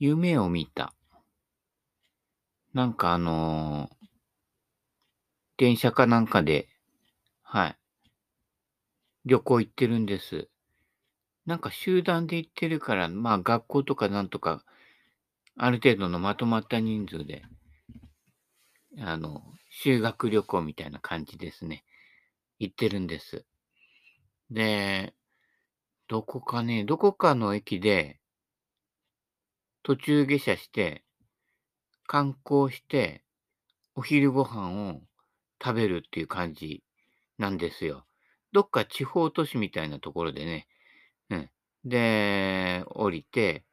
夢を見た。なんかあのー電車かなんかで、はい。旅行行ってるんです。なんか集団で行ってるから、まあ学校とかなんとか、ある程度のまとまった人数で、あの、修学旅行みたいな感じですね。行ってるんです。で、どこかね、どこかの駅で、途中下車して、観光して、お昼ご飯を食べるっていう感じなんですよ。どっか地方都市みたいなところでね、うん。で、降りて、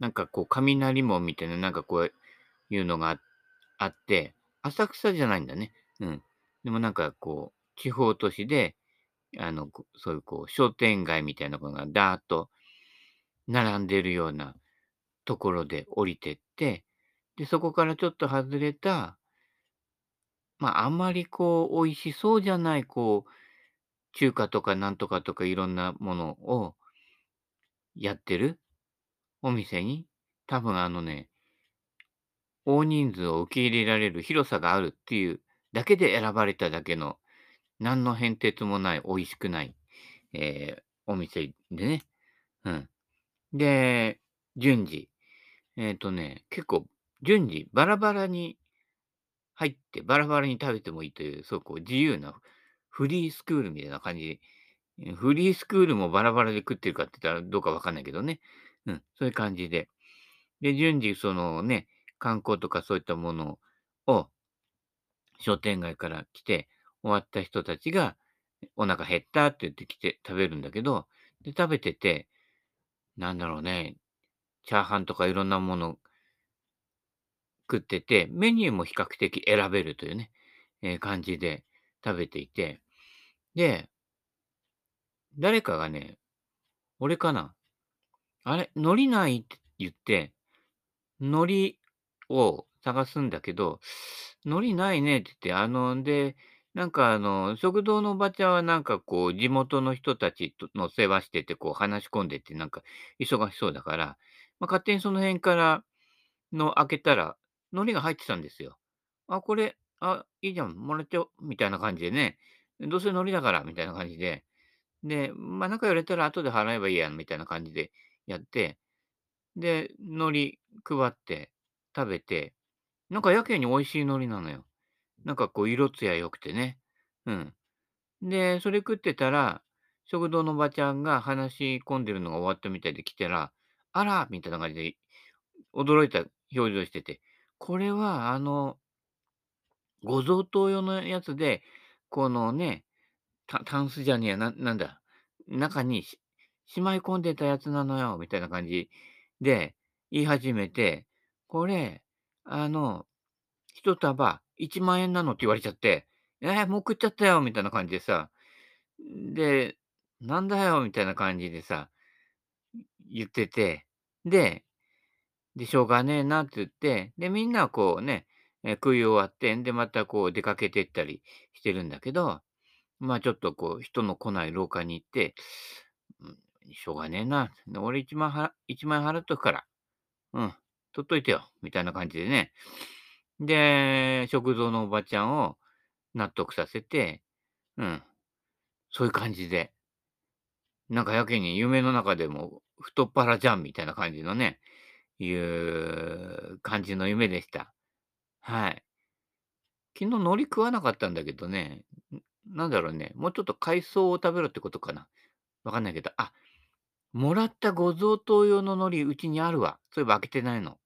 なんかこう、雷門みたいな、なんかこういうのがあって、浅草じゃないんだね。うん。でもなんかこう、地方都市で、あの、そういうこう、商店街みたいなものがダーッと並んでるようなところで降りてって、で、そこからちょっと外れた、まあ、あんまりこう、美味しそうじゃない、こう、中華とかなんとかとかいろんなものをやってるお店に、多分あのね、大人数を受け入れられる広さがあるっていうだけで選ばれただけの、何の変哲もない、美味しくない、えーお店でね。うん。で、順次。えっ、とね、結構、順次、バラバラに入って、バラバラに食べてもいいという、そうこう、自由なフリースクールみたいな感じで、フリースクールもバラバラで食ってるかって言ったらどうかわかんないけどね。うん、そういう感じで。で、順次、そのね、観光とかそういったものを、商店街から来て、終わった人たちが、お腹減ったって言ってきて食べるんだけど、で、食べてて、なんだろうね、チャーハンとかいろんなもの食ってて、メニューも比較的選べるというね、えー感じで食べていて、で、誰かがね、俺かな、あれ、海苔ない？って言って、海苔を探すんだけど、海苔ないねって言って、あの、で、なんかあの、食堂のおばちゃんはなんかこう、地元の人たちとの世話してて、こう話し込んでて、なんか忙しそうだから、まあ、勝手にその辺からの開けたら、海苔が入ってたんですよ。あ、これ、あ、いいじゃん、もらっちゃおう、みたいな感じでね。どうせ海苔だから、みたいな感じで。で、まあ、なんか言われたら後で払えばいいやん、みたいな感じでやって、で、海苔配って、食べて、なんかやけに美味しい海苔なのよ。なんかこう色艶良くてね。うん。で、それ食ってたら、食堂のおばちゃんが話し込んでるのが終わったみたいで来たら、あらみたいな感じで、驚いた表情してて、これはあの、ご贈答用のやつで、このね、タンスじゃねえや、ななんだ、中にししまい込んでたやつなのよ、みたいな感じで言い始めて、これ、あの、一束1万円なのって言われちゃって、えー、もう食っちゃったよ、みたいな感じでさ、で、なんだよ、みたいな感じでさ、言ってて、で、で、しょうがねえなって言って、で、みんなこうね、えー食い終わって、で、またこう出かけてったりしてるんだけど、まあちょっとこう人の来ない廊下に行って、うんしょうがねえな。で俺1万は、1万払っとくから、うん、取っといてよ、みたいな感じでね。で、食堂のおばちゃんを納得させて、うん、そういう感じで、なんかやけに夢の中でも太っ腹じゃんみたいな感じのね、いう感じの夢でした。はい。昨日海苔食わなかったんだけどね、なんだろうね、もうちょっと海藻を食べろってことかな。わかんないけど、あ、もらったご贈答用の海苔うちにあるわ。そういえば開けてないの。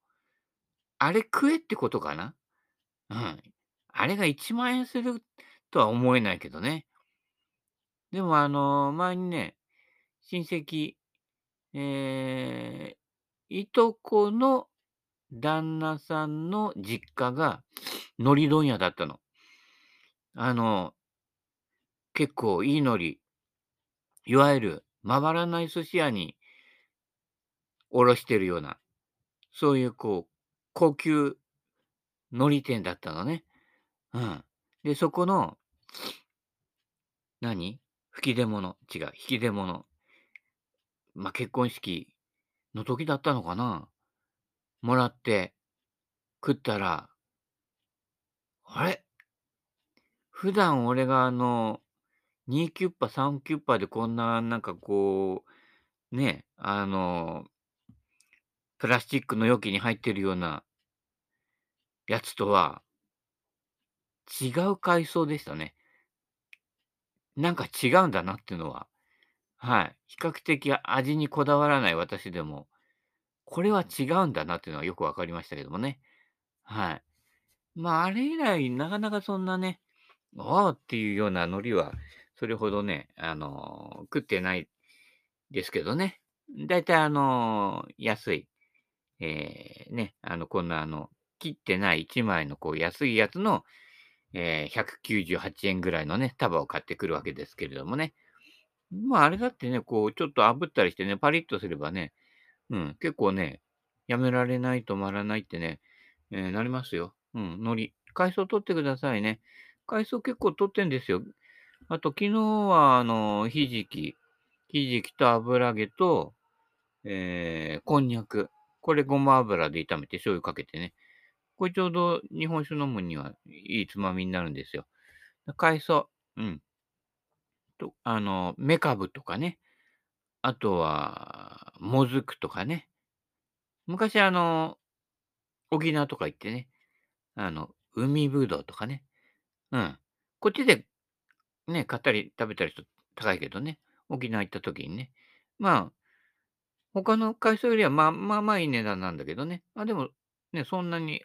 あれ食えってことかなうん。あれが1万円するとは思えないけどね。でもあの、前にね、親戚、えー、いとこの旦那さんの実家が海苔問屋だったの。あの、結構いい海苔、いわゆる回らない寿司屋におろしてるような、そういうこう、高級海苔店だったのね。うん。で、そこの、何？吹き出物？違う、引き出物。まあ、結婚式の時だったのかな。もらって食ったら、あれ？普段俺があの、2キュッパ、3キュッパでこんななんかこう、ね、あの、プラスチックの容器に入ってるようなやつとは違う海藻でしたね。なんか違うんだなっていうのは、はい。比較的味にこだわらない私でも、これは違うんだなっていうのはよくわかりましたけどもね。はい。まあ、あれ以来、なかなかそんなね、おおっていうような海苔は、それほどね、あの、食ってないですけどね。だいたいあの、安い、えー、ね、あの、こんなあの、切ってない1枚のこう安いやつの、えー、198円ぐらいのね、束を買ってくるわけですけれどもね。まあ、あれだってね、こう、ちょっと炙ったりしてね、パリッとすればね、うん、結構ね、やめられない止まらないってね、えー、なりますよ。うん、海苔。海藻取ってくださいね。海藻結構取ってんですよ。あと、昨日は、あの、ひじき、ひじきと油揚げと、えー、こんにゃく。これごま油で炒めて醤油かけてね。これちょうど日本酒飲むにはいいつまみになるんですよ。海藻。うん。と、あの、メカブとかね。あとは、もずくとかね。昔あの、沖縄とか行ってね。あの、海ぶどうとかね。うん。こっちでね、買ったり食べたりすると高いけどね。沖縄行った時にね。まあ、他の海藻よりはまあまあまあいい値段なんだけどね。あ、でも、ね、そんなに、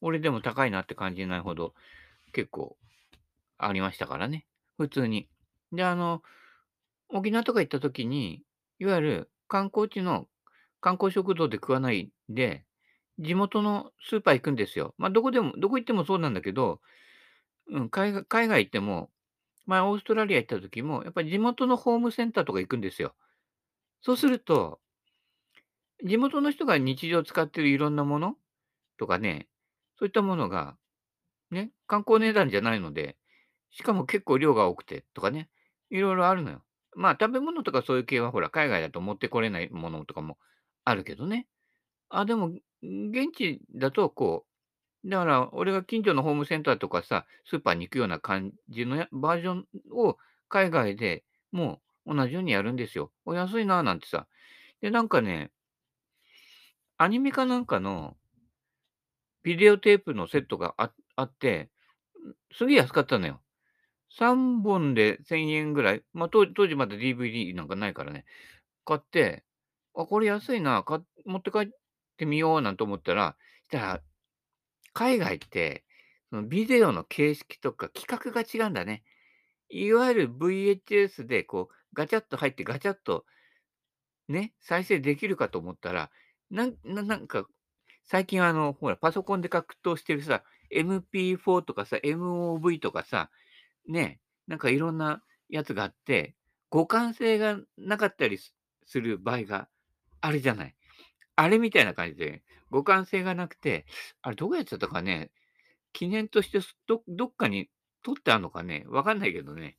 俺でも高いなって感じないほど、結構ありましたからね。普通に。で、あの、沖縄とか行った時に、いわゆる観光地の観光食堂で食わないで、地元のスーパー行くんですよ。まあ、どこでも、どこ行ってもそうなんだけど、うん、海外海外行っても、前オーストラリア行った時も、やっぱり地元のホームセンターとか行くんですよ。そうすると、地元の人が日常使ってるいろんなものとかね、そういったものが、ね、観光値段じゃないので、しかも結構量が多くてとかね、いろいろあるのよ。まあ食べ物とかそういう系はほら、海外だと持ってこれないものとかもあるけどね。あ、でも、現地だとこう、だから俺が近所のホームセンターとかさ、スーパーに行くような感じのバージョンを海外でもう同じようにやるんですよ。お安いなぁなんてさ。で、なんかね、アニメかなんかのビデオテープのセットがああって、すげえ安かったのよ。3本で1000円ぐらい？まあ、当当時まだ DVD なんかないからね。買って、あ、これ安いな、か持って帰ってみようなんて思ったら、したら、海外って、そのビデオの形式とか規格が違うんだね。いわゆる VHS でこうガチャッと入ってガチャッとね、再生できるかと思ったら、なんななんか、最近あの、ほら、パソコンで格闘してるさ、MP4 とかさ、MOV とかさ、ね、なんかいろんなやつがあって、互換性がなかったりする場合があるじゃない。あれみたいな感じで、互換性がなくて、あれどうやってたかね、記念としてどどっかに取ってあるのかね、わかんないけどね。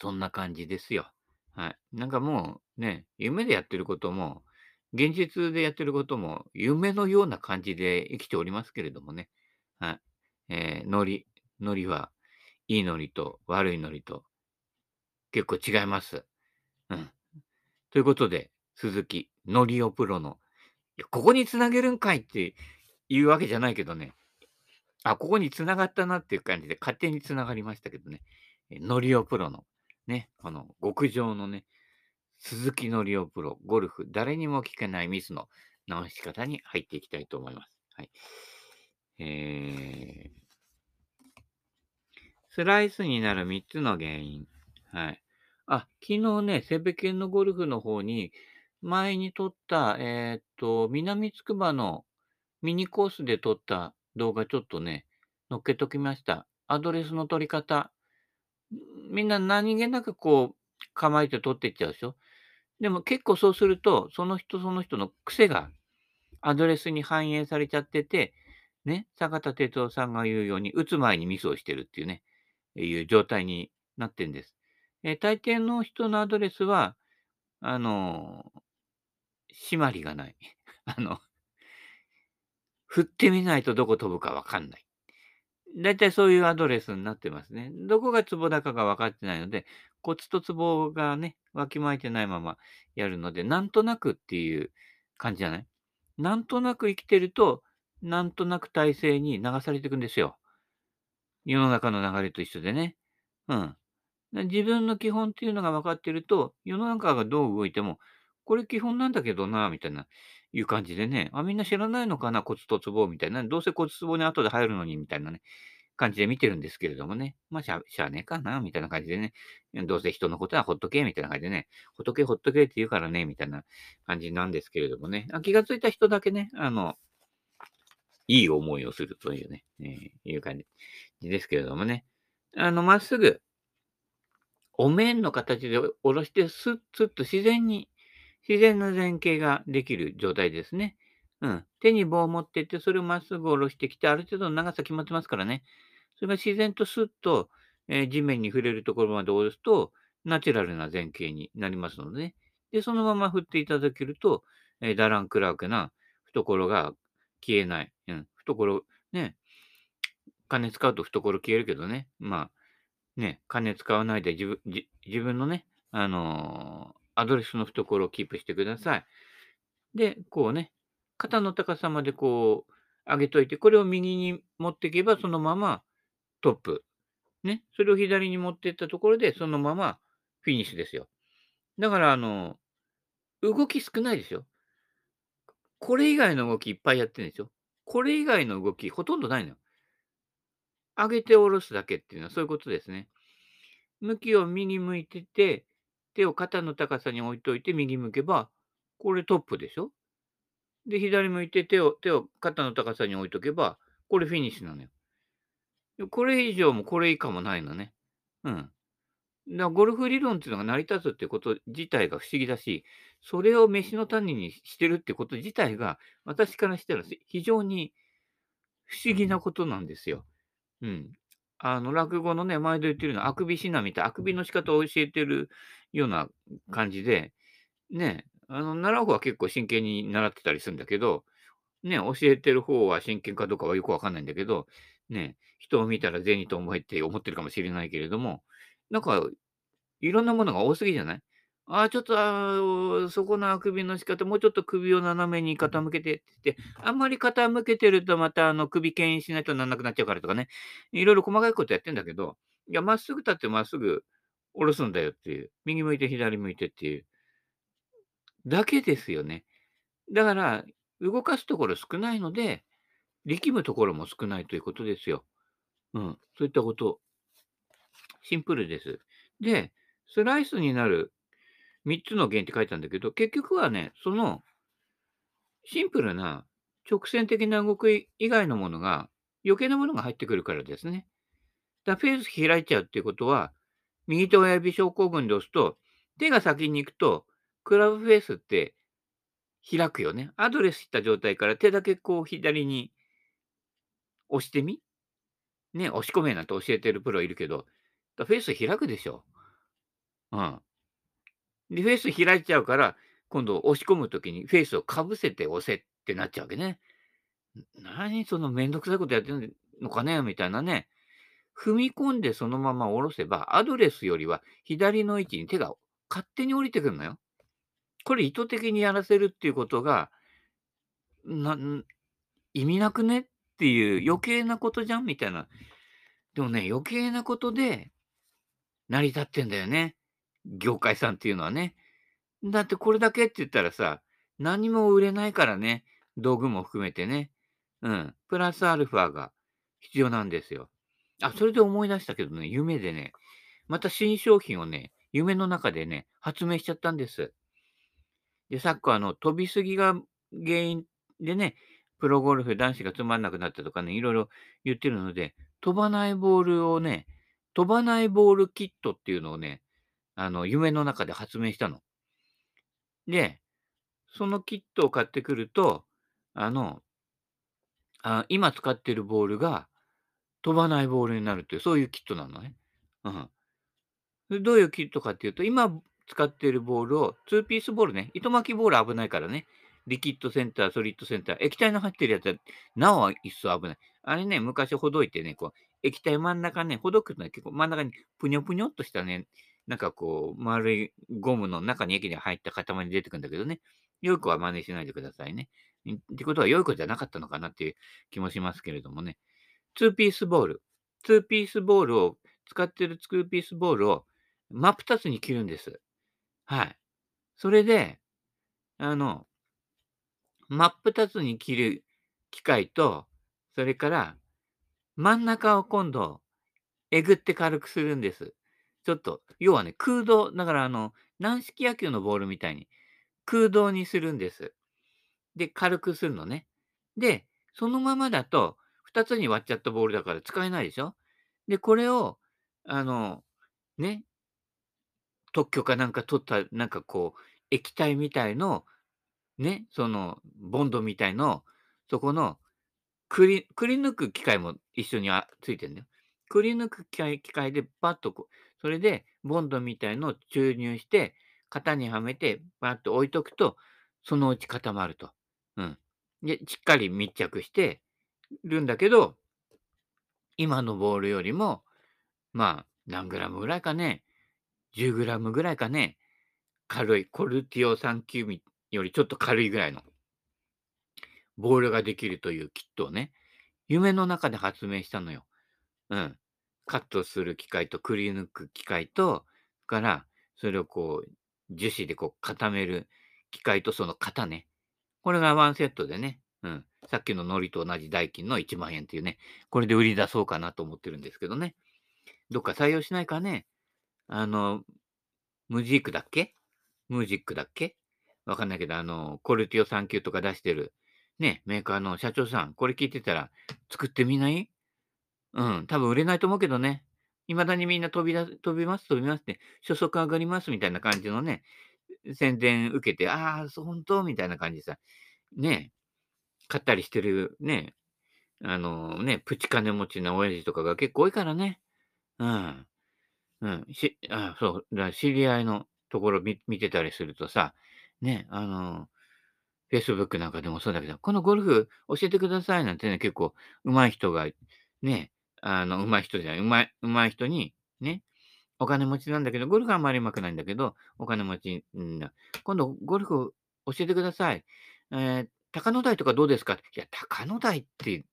そんな感じですよ。はい。なんかもうね、夢でやってることも、現実でやってることも、夢のような感じで生きておりますけれどもね。はい。えー、ノリ、ノリは、いいノリと悪いノリと、結構違います。うん。ということで、鈴木、ノリオプロの、いや、ここに繋げるんかいっていうわけじゃないけどね。あ、ここに繋がったなっていう感じで勝手に繋がりましたけどね。ノリオプロの、ね、この極上のね、鈴木のりおプロ、ゴルフ、誰にも聞けないミスの直し方に入っていきたいと思います。はい。えー、スライスになる3つの原因。はい。あ、昨日ね、セベケンのゴルフの方に、前に撮った、えー、っと、南つくばのミニコースで撮った動画ちょっとね、載っけときました。アドレスの取り方。みんな何気なくこう、構えて取っていっちゃうでしょ？でも結構そうすると、その人その人の癖がアドレスに反映されちゃってて、ね、坂田哲夫さんが言うように、打つ前にミスをしてるっていうね、いう状態になってんです。えー、大抵の人のアドレスは、あのー、締まりがない。あの、振ってみないとどこ飛ぶかわかんない。だいたいそういうアドレスになってますね。どこがツボだかが分かってないので、コツとツボがね、わきまえてないままやるので、なんとなくっていう感じじゃない？なんとなく生きてると、なんとなく体制に流されていくんですよ。世の中の流れと一緒でね。うん。自分の基本っていうのが分かってると、世の中がどう動いても、これ基本なんだけどな、みたいな、いう感じでね、あ、みんな知らないのかな、コツとツボみたいな、どうせコツツボに後で入るのに、みたいなね、感じで見てるんですけれどもね、まあ、しゃ、しゃあねえかな、みたいな感じでね、どうせ人のことはほっとけ、みたいな感じでね、ほっとけ、ほっとけって言うからね、みたいな感じなんですけれどもね、あ気がついた人だけね、あの、いい思いをするというね、えー、いう感じ。ですけれどもね、あの、まっすぐ、お面の形で下ろして、スッスッと自然に、自然な前傾ができる状態ですね。うん。手に棒を持ってって、それをまっすぐ下ろしてきて、ある程度の長さ決まってますからね。それが自然とスッと、えー、地面に触れるところまで下ろすと、ナチュラルな前傾になりますのでね。で、そのまま振っていただけると、えー、ダランクラークな懐が消えない。うん。懐、ね。金使うと懐消えるけどね。まあ、ね、金使わないで自分自分のね、あのー、アドレスの懐をキープしてください。で、こうね、肩の高さまでこう上げといて、これを右に持っていけばそのままトップ。ね、それを左に持っていったところでそのままフィニッシュですよ。だから、あのー、動き少ないですよ。これ以外の動きいっぱいやってるんですよ。これ以外の動きほとんどないのよ。上げて下ろすだけっていうのはそういうことですね。向きを右向いてて、手を肩の高さに置いといて右向けば、これトップでしょ？で、左向いて手を、手を肩の高さに置いとけば、これフィニッシュなのよ。これ以上もこれ以下もないのね。うん。だからゴルフ理論っていうのが成り立つってこと自体が不思議だし、それを飯の種にしてるってこと自体が、私からしたら非常に不思議なことなんですよ。うん。あの、落語のね、毎度言ってるのは、あくびしなみたい、あくびの仕方を教えてるような感じで、ね、あの、習う方は結構真剣に習ってたりするんだけど、ね、教えてる方は真剣かどうかはよくわかんないんだけど、ね、人を見たら銭と思えって思ってるかもしれないけれども、なんか、いろんなものが多すぎじゃない？ああ、ちょっと、あそこのあくびの仕方、もうちょっと首を斜めに傾けてって言って、あんまり傾けてるとまたあの首牽引しないとなんなくなっちゃうからとかね、いろいろ細かいことやってんだけど、いや、まっすぐ立ってまっすぐ下ろすんだよっていう。右向いて左向いてっていう。だけですよね。だから、動かすところ少ないので、力むところも少ないということですよ。うん。そういったこと。シンプルです。で、スライスになる3つの弦って書いたんだけど、結局はね、その、シンプルな直線的な動き以外のものが、余計なものが入ってくるからですね。だフェース開いちゃうっていうことは、右手親指症候群で押すと、手が先に行くと、クラブフェースって開くよね。アドレスした状態から手だけこう左に押してみね、押し込めなんて教えてるプロいるけど、フェース開くでしょ。うん。で、フェイス開いちゃうから、今度押し込むときにフェイスをかぶせて押せってなっちゃうわけね。何そのめんどくさいことやってるのかねみたいなね。踏み込んでそのまま下ろせば、アドレスよりは左の位置に手が勝手に降りてくるのよ。これ意図的にやらせるっていうことが、な、意味なくねっていう余計なことじゃんみたいな。でもね、余計なことで成り立ってんだよね。業界さんっていうのはね。だってこれだけって言ったらさ、何も売れないからね。道具も含めてね。うん。プラスアルファが必要なんですよ。あ、それで思い出したけどね、夢でね、また新商品をね、夢の中でね、発明しちゃったんです。で、さっきあの、飛びすぎが原因でね、プロゴルフ男子がつまんなくなったとかね、いろいろ言ってるので、飛ばないボールをね、飛ばないボールキットっていうのをね、あの、夢の中で発明したの。で、そのキットを買ってくると、あの、あ今使ってるボールが飛ばないボールになるっていう、そういうキットなのね。うん。どういうキットかっていうと、今使ってるボールを、2ピースボールね、糸巻きボール危ないからね、リキッドセンター、ソリッドセンター、液体の入ってるやつは、なお一層危ない。あれね、昔ほどいてね、こう、液体真ん中ね、ほどくのは結構真ん中にぷにょぷにょっとしたね、なんかこう、丸いゴムの中に液に入った塊に出てくるんだけどね。良い子は真似しないでくださいね。ってことは良い子じゃなかったのかなっていう気もしますけれどもね。2ピースボール。2ピースボールを、使ってる2ピースボールを真っ二つに切るんです。はい。それで、あの、真っ二つに切る機械と、それから真ん中を今度、えぐって軽くするんです。ちょっと、要はね、空洞、だからあの、軟式野球のボールみたいに空洞にするんです。で、軽くするのね。で、そのままだと、2つに割っちゃったボールだから使えないでしょで、これを、あの、ね、特許かなんか取った、なんかこう、液体みたいの、ね、その、ボンドみたいの、そこの、くり、くり抜く機械も一緒にあついてるんだよ。くり抜く機械機械でバッとこう、それでボンドみたいのを注入して、型にはめて、バーッと置いとくと、そのうち固まると。うん。で、しっかり密着してるんだけど、今のボールよりも、まあ、何グラムぐらいかね、10グラムぐらいかね、軽い、コルティオ3級ミよりちょっと軽いぐらいのボールができるというキットをね、夢の中で発明したのよ。うん。カットする機械とくり抜く機械と、から、それをこう、樹脂でこう固める機械とその型ね。これがワンセットでね、うん。さっきの海苔と同じ代金の1万円っていうね、これで売り出そうかなと思ってるんですけどね。どっか採用しないかね。あの、ムジークだっけ？ムージックだっけ？わかんないけど、あの、コルティオ3級とか出してる、ね、メーカーの社長さん、これ聞いてたら、作ってみない？うん、多分売れないと思うけどね。未だにみんな飛びだ飛びます、飛びますって、初速上がりますみたいな感じのね、宣伝受けて、ああ、本当？みたいな感じでさ、ね、買ったりしてるね、あのね、プチ金持ちの親父とかが結構多いからね。うん。うん。し、あそう、だ知り合いのところ見見てたりするとさ、ね、あの、Facebook なんかでもそうだけど、このゴルフ教えてくださいなんてね、結構上手い人が、ね、あの、上手い人じゃない、上手い上手い人に、ね、お金持ちなんだけど、ゴルフはあんまり上手くないんだけど、お金持ちうんだ。今度ゴルフ教えてください。えー、高野台とかどうですかいや、高野台って、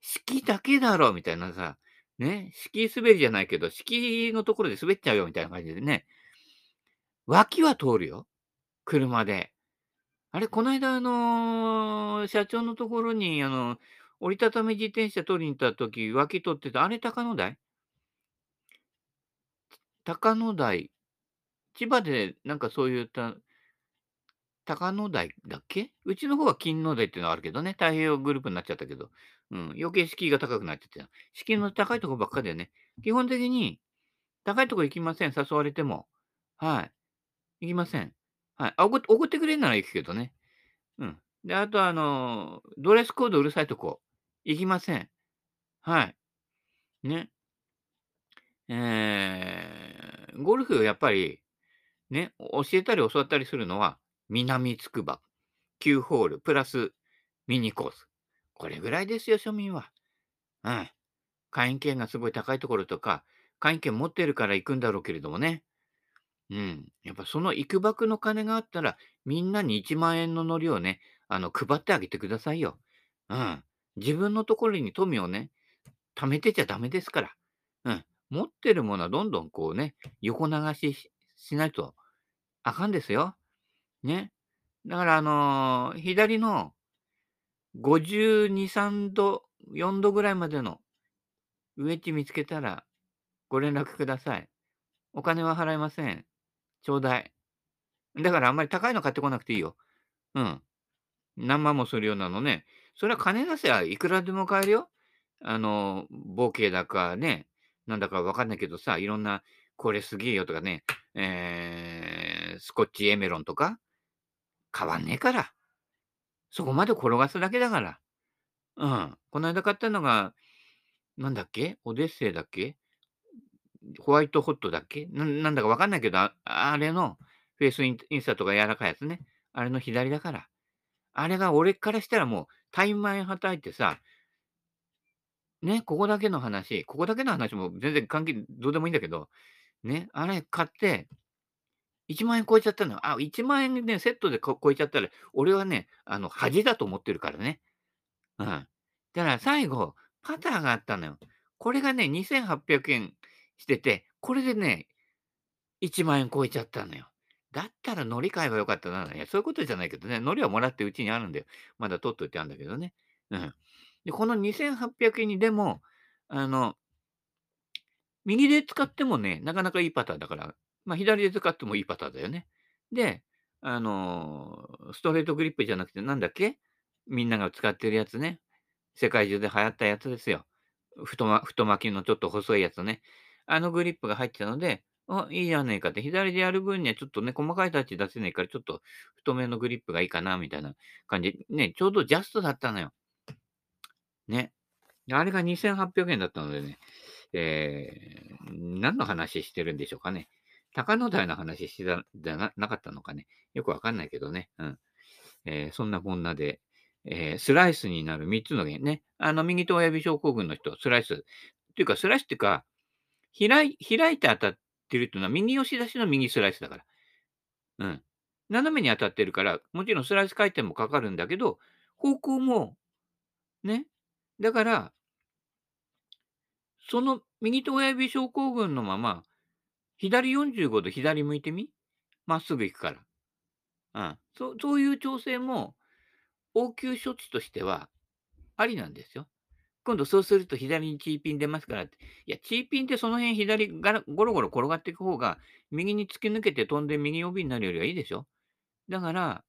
式だけだろみたいなさ、ね、敷滑りじゃないけど、敷のところで滑っちゃうよみたいな感じでね、脇は通るよ。車で。あれ、こないだあのー社長のところに、あの、折りたたみ自転車取りに行った時、脇取ってた、あれ高野台？高野台。千葉でなんかそういった高野台だっけ？うちの方は金野台っていうのがあるけどね、太平洋グループになっちゃったけど、うん、余計敷居が高くなっちゃってた。敷居の高いとこばっかりだよね。基本的に、高いとこ行きません、誘われても。はい。行きません。はい。あ、怒ってくれるなら行くけどね。うん。で、あとあの、ドレスコードうるさいとこ、行きません。はい。ね。えー、ゴルフやっぱり、ね、教えたり教わったりするのは、南つくば、9ホール、プラスミニコース。これぐらいですよ、庶民は。うん。会員権がすごい高いところとか、会員権持ってるから行くんだろうけれどもね。うん。やっぱその行くばくの金があったら、みんなに1万円の乗りをね、あの、配ってあげてくださいよ。うん。自分のところに富をね、貯めてちゃダメですから。うん。持ってるものはどんどんこうね、横流ししないとあかんですよ。ね。だからあのー左の52、3度、4度ぐらいまでのウェッジ見つけたらご連絡ください。お金は払いません。ちょうだい。だからあんまり高いの買ってこなくていいよ。うん。何万もするようなのね。それは金出せばいくらでも買えるよ。あの、ボケだかね、なんだかわかんないけどさ、いろんな、これすげえよとかね、えー、スコッチエメロンとか、変わんねえから。そこまで転がすだけだから。うん。この間買ったのが、なんだっけ？オデッセイだっけ？ホワイトホットだっけ？なんだかわかんないけど、ああれのフェイスインスタとか柔らかいやつね。あれの左だから。あれが俺からしたらもう、怠慢はたいてさね、ここだけの話ここだけの話も全然関係どうでもいいんだけど、ね、あれ買って1万円超えちゃったの。あ、1万円ね、セットで超えちゃったら、俺はね、あの、恥だと思ってるからね。うん。だから最後、パターがあったのよ。これがね、2800円してて、これでね、1万円超えちゃったのよ。だったら海苔買えばよかったな。いや、そういうことじゃないけどね、海苔はもらってうちにあるんだよ。まだ取っといてあるんだけどね。うん。で、この2800円にでも、あの右で使ってもね、なかなかいいパターンだから、ま、左で使ってもいいパターンだよね。で、あの、ストレートグリップじゃなくてなんだっけ？みんなが使ってるやつね。世界中で流行ったやつですよ。太太巻きのちょっと細いやつね。あのグリップが入ってたので、あ、いいじゃねえかって、左でやる分にはちょっとね、細かいタッチ出せないから、ちょっと太めのグリップがいいかなみたいな感じ。ね、ちょうどジャストだったのよ。ね。あれが2800円だったのでね、えー、何の話してるんでしょうかね。高野台の話してたじゃなかったのかね。よくわかんないけどね。うん。えー、そんなこんなで、えー、スライスになる3つの原因ね。あの、右と親指症候群の人、スライス。っていうか、スライスっていうか、開い開いて当たっててるっていうのは、右押し出しの右スライスだから。うん。斜めに当たってるから、もちろんスライス回転もかかるんだけど、方向も、ね。だから、その右と親指症候群のまま、左45度左向いてみまっすぐ行くから。うん。そそういう調整も、応急処置としてはありなんですよ。今度そうすると左にチーピン出ますからって。いや、チーピンってその辺左がゴロゴロ転がっていく方が、右に突き抜けて飛んで右帯になるよりはいいでしょだから、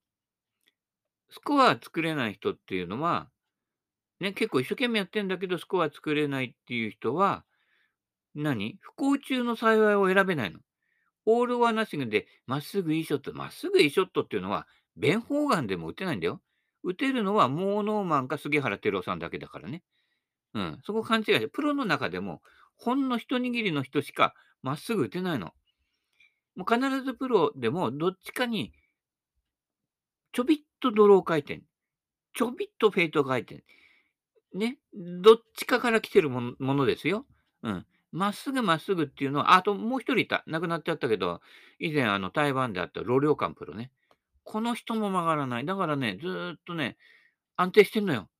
スコア作れない人っていうのは、ね、結構一生懸命やってんだけど、スコア作れないっていう人は、何？不幸中の幸いを選べないの。オールはナッシングで、まっすぐいいショット。まっすぐいいショットっていうのは、ベン・ホーガンでも打てないんだよ。打てるのはモーノーマンか杉原照夫さんだけだからね。うん。そこ勘違いして、プロの中でも、ほんの一握りの人しかまっすぐ打てないの。もう必ずプロでも、どっちかに、ちょびっとドロー回転、ちょびっとフェイト回転、ね、どっちかから来てるものですよ。うん。まっすぐまっすぐっていうのは、あともう一人いた。亡くなっちゃったけど、以前あの台湾であったロリョウカンプロね。この人も曲がらない。だからね、ずっとね、安定してんのよ。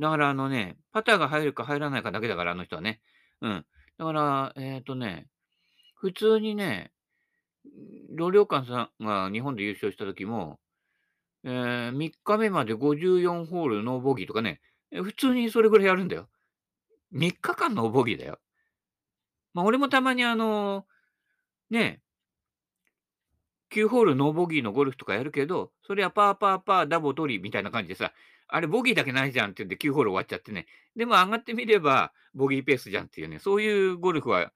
だからあのね、パターが入るか入らないかだけだから、あの人はね。うん。だから、えっ、とね、普通にね、ロリョウカンさんが日本で優勝した時も、えー、3日目まで54ホールノーボギーとかね、普通にそれぐらいやるんだよ。3日間ノーボギーだよ。まあ、俺もたまにあの、ね、9ホールノーボギーのゴルフとかやるけど、それはパーパーパーダボ取りみたいな感じでさ、あれボギーだけないじゃんって言って9ホール終わっちゃってね。でも上がってみればボギーペースじゃんっていうね、そういうゴルフは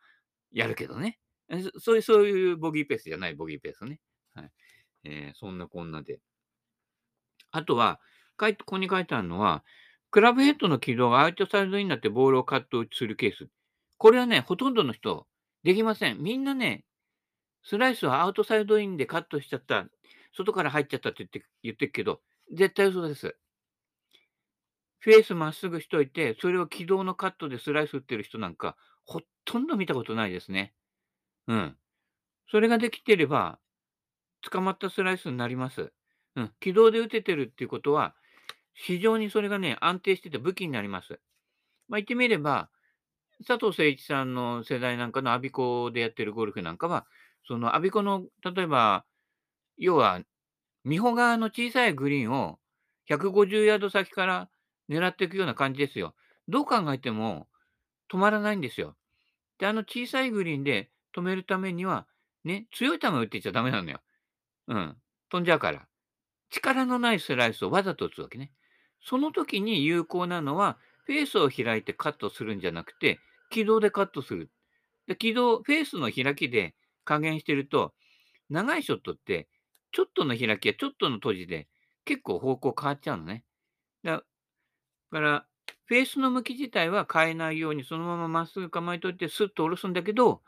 やるけどね。そういうそういうボギーペースじゃないボギーペースね。はい。えー、そんなこんなで。あとは、かいここに書いてあるのは、クラブヘッドの軌道がアウトサイドになってボールをカットするケース。これはね、ほとんどの人、できません。みんなね、スライスはアウトサイドインでカットしちゃった、外から入っちゃったって言って言ってるけど、絶対嘘です。フェースまっすぐしといて、それを軌道のカットでスライス打ってる人なんか、ほとんど見たことないですね。うん。それができてれば、捕まったスライスになります。うん。軌道で打ててるっていうことは、非常にそれがね、安定してて武器になります。まあ、言ってみれば、佐藤誠一さんの世代なんかのアビコでやってるゴルフなんかは、そのアビコの、例えば、要は、美穂側の小さいグリーンを150ヤード先から狙っていくような感じですよ。どう考えても止まらないんですよ。で、あの小さいグリーンで止めるためには、ね、強い球打っていっちゃダメなのよ。うん。飛んじゃうから。力のないスライスをわざと打つわけね。その時に有効なのは、フェースを開いてカットするんじゃなくて、軌道でカットする。で軌道、フェースの開きで加減してると、長いショットって、ちょっとの開きやちょっとの閉じで結構方向変わっちゃうのね。だから、フェースの向き自体は変えないようにそのまままっすぐ構えといてスッと下ろすんだけど、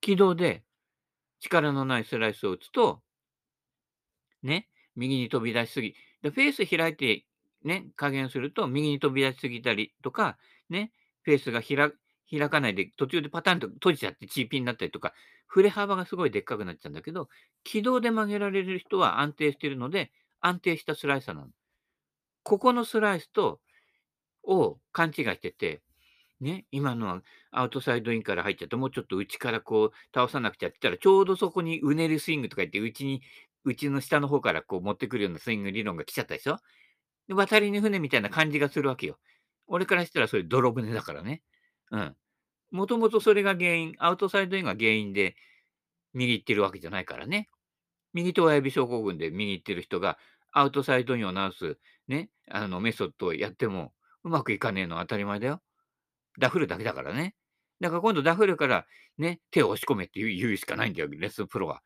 軌道で力のないスライスを打つと、ね、右に飛び出しすぎ。で、フェース開いて、ね、加減すると、右に飛び出しすぎたりとか、ね、フェースが開開かないで、途中でパタンと閉じちゃってチーピンになったりとか、振れ幅がすごいでっかくなっちゃうんだけど、軌道で曲げられる人は安定してるので、安定したスライサーなの。ここのスライスと、を勘違いしてて、ね、今のはアウトサイドインから入っちゃって、もうちょっと内からこう倒さなくちゃって言ったら、ちょうどそこにうねるスイングとか言って、内に、内の下の方からこう持ってくるようなスイング理論が来ちゃったでしょで渡りに船みたいな感じがするわけよ。俺からしたらそれ泥船だからね。うん。もともとそれが原因、アウトサイドインが原因で右行ってるわけじゃないからね。右手親指症候群で右行ってる人がアウトサイドインを直すね、あのメソッドをやってもうまくいかねえのは当たり前だよ。ダフるだけだからね。だから今度ダフるからね、手を押し込めって言うしかないんだよ、レッスンプロは。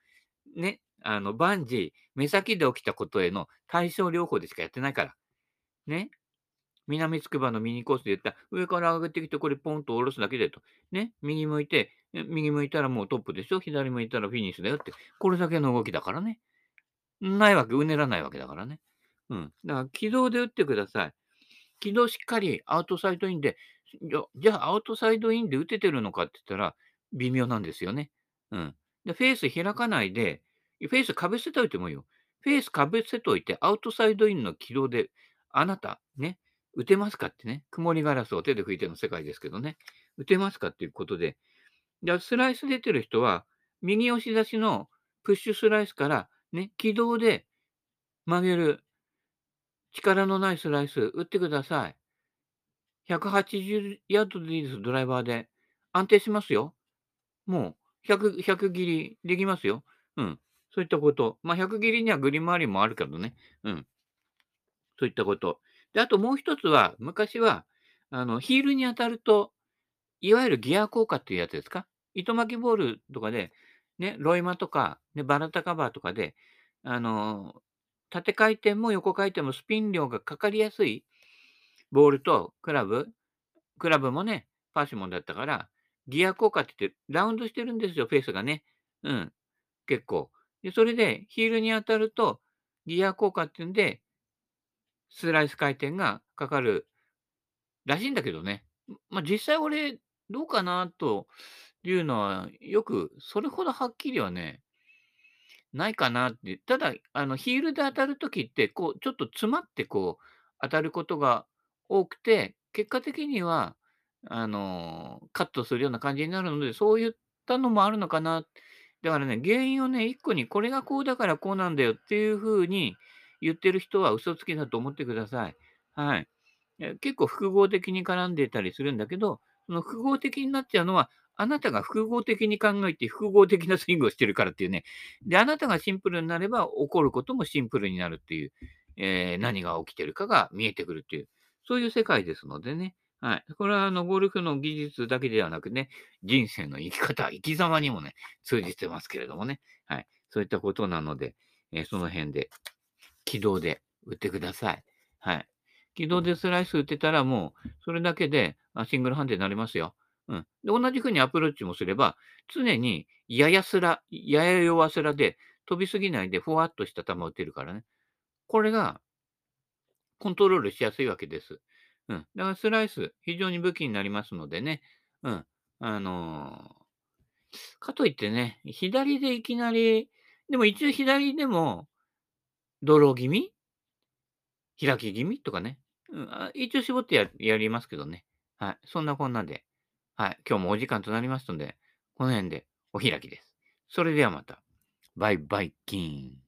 ね、あの、万事、目先で起きたことへの対症療法でしかやってないから。ね。南つくばのミニコースで言ったら、上から上げてきて、これポンと下ろすだけでと。ね。右向いて、右向いたらもうトップでしょ左向いたらフィニッシュだよって。これだけの動きだからね。ないわけ、うねらないわけだからね。うん。だから軌道で打ってください。軌道しっかりアウトサイドインで、じゃあアウトサイドインで打ててるのかって言ったら、微妙なんですよね。うん。で、フェース開かないで、フェースかぶせておいてもいいよ。フェースかぶせておいて、アウトサイドインの軌道で、あなた、ね、打てますかってね、曇りガラスを手で拭いての世界ですけどね、打てますかっていうことで、じゃスライス出てる人は、右押し出しのプッシュスライスから、ね、軌道で曲げる力のないスライス打ってください。180ヤードでいいです、ドライバーで。安定しますよ。もう、100、100切りできますよ。うん。そういったこと。まあ、100切りにはグリ回りもあるけどね。うん。そういったこと。で、あともう一つは、昔は、あの、ヒールに当たると、いわゆるギア効果っていうやつですか？糸巻きボールとかで、ね、ロイマとか、ね、バラタカバーとかで、あの、縦回転も横回転もスピン量がかかりやすいボールとクラブ、クラブもね、パーシモンだったから、ギア効果って言って、ラウンドしてるんですよ、フェースがね。うん。結構。で、それで、ヒールに当たると、ギア効果っていうんで、スライス回転がかかるらしいんだけどね。まあ、実際俺、どうかなというのは、よく、それほどはっきりはね、ないかなって。ただ、あの、ヒールで当たるときって、こう、ちょっと詰まってこう、当たることが多くて、結果的には、あの、カットするような感じになるので、そういったのもあるのかな。だからね、原因をね、一個にこれがこうだからこうなんだよっていうふうに言ってる人は嘘つきだと思ってください。はい。結構複合的に絡んでたりするんだけど、その複合的になっちゃうのは、あなたが複合的に考えて複合的なスイングをしてるからっていうね。で、あなたがシンプルになれば起こることもシンプルになるっていう、えー、何が起きてるかが見えてくるっていう、そういう世界ですのでね。はい。これは、あの、ゴルフの技術だけではなくね、人生の生き方、生き様にもね、通じてますけれどもね。はい。そういったことなので、えー、その辺で、軌道で打ってください。はい。軌道でスライス打ってたらもう、それだけでシングルハンデになりますよ。うん。で、同じ風にアプローチもすれば、常にややすら、やや弱すらで飛びすぎないでふわっとした球を打てるからね。これが、コントロールしやすいわけです。うん。だからスライス、非常に武器になりますのでね。うん。あのー、かといってね、左でいきなり、でも一応左でも、ドロー気味開き気味とかね。うん、一応絞ってややりますけどね。はい。そんなこんなで。はい。今日もお時間となりましたので、この辺でお開きです。それではまた。バイバイキーン。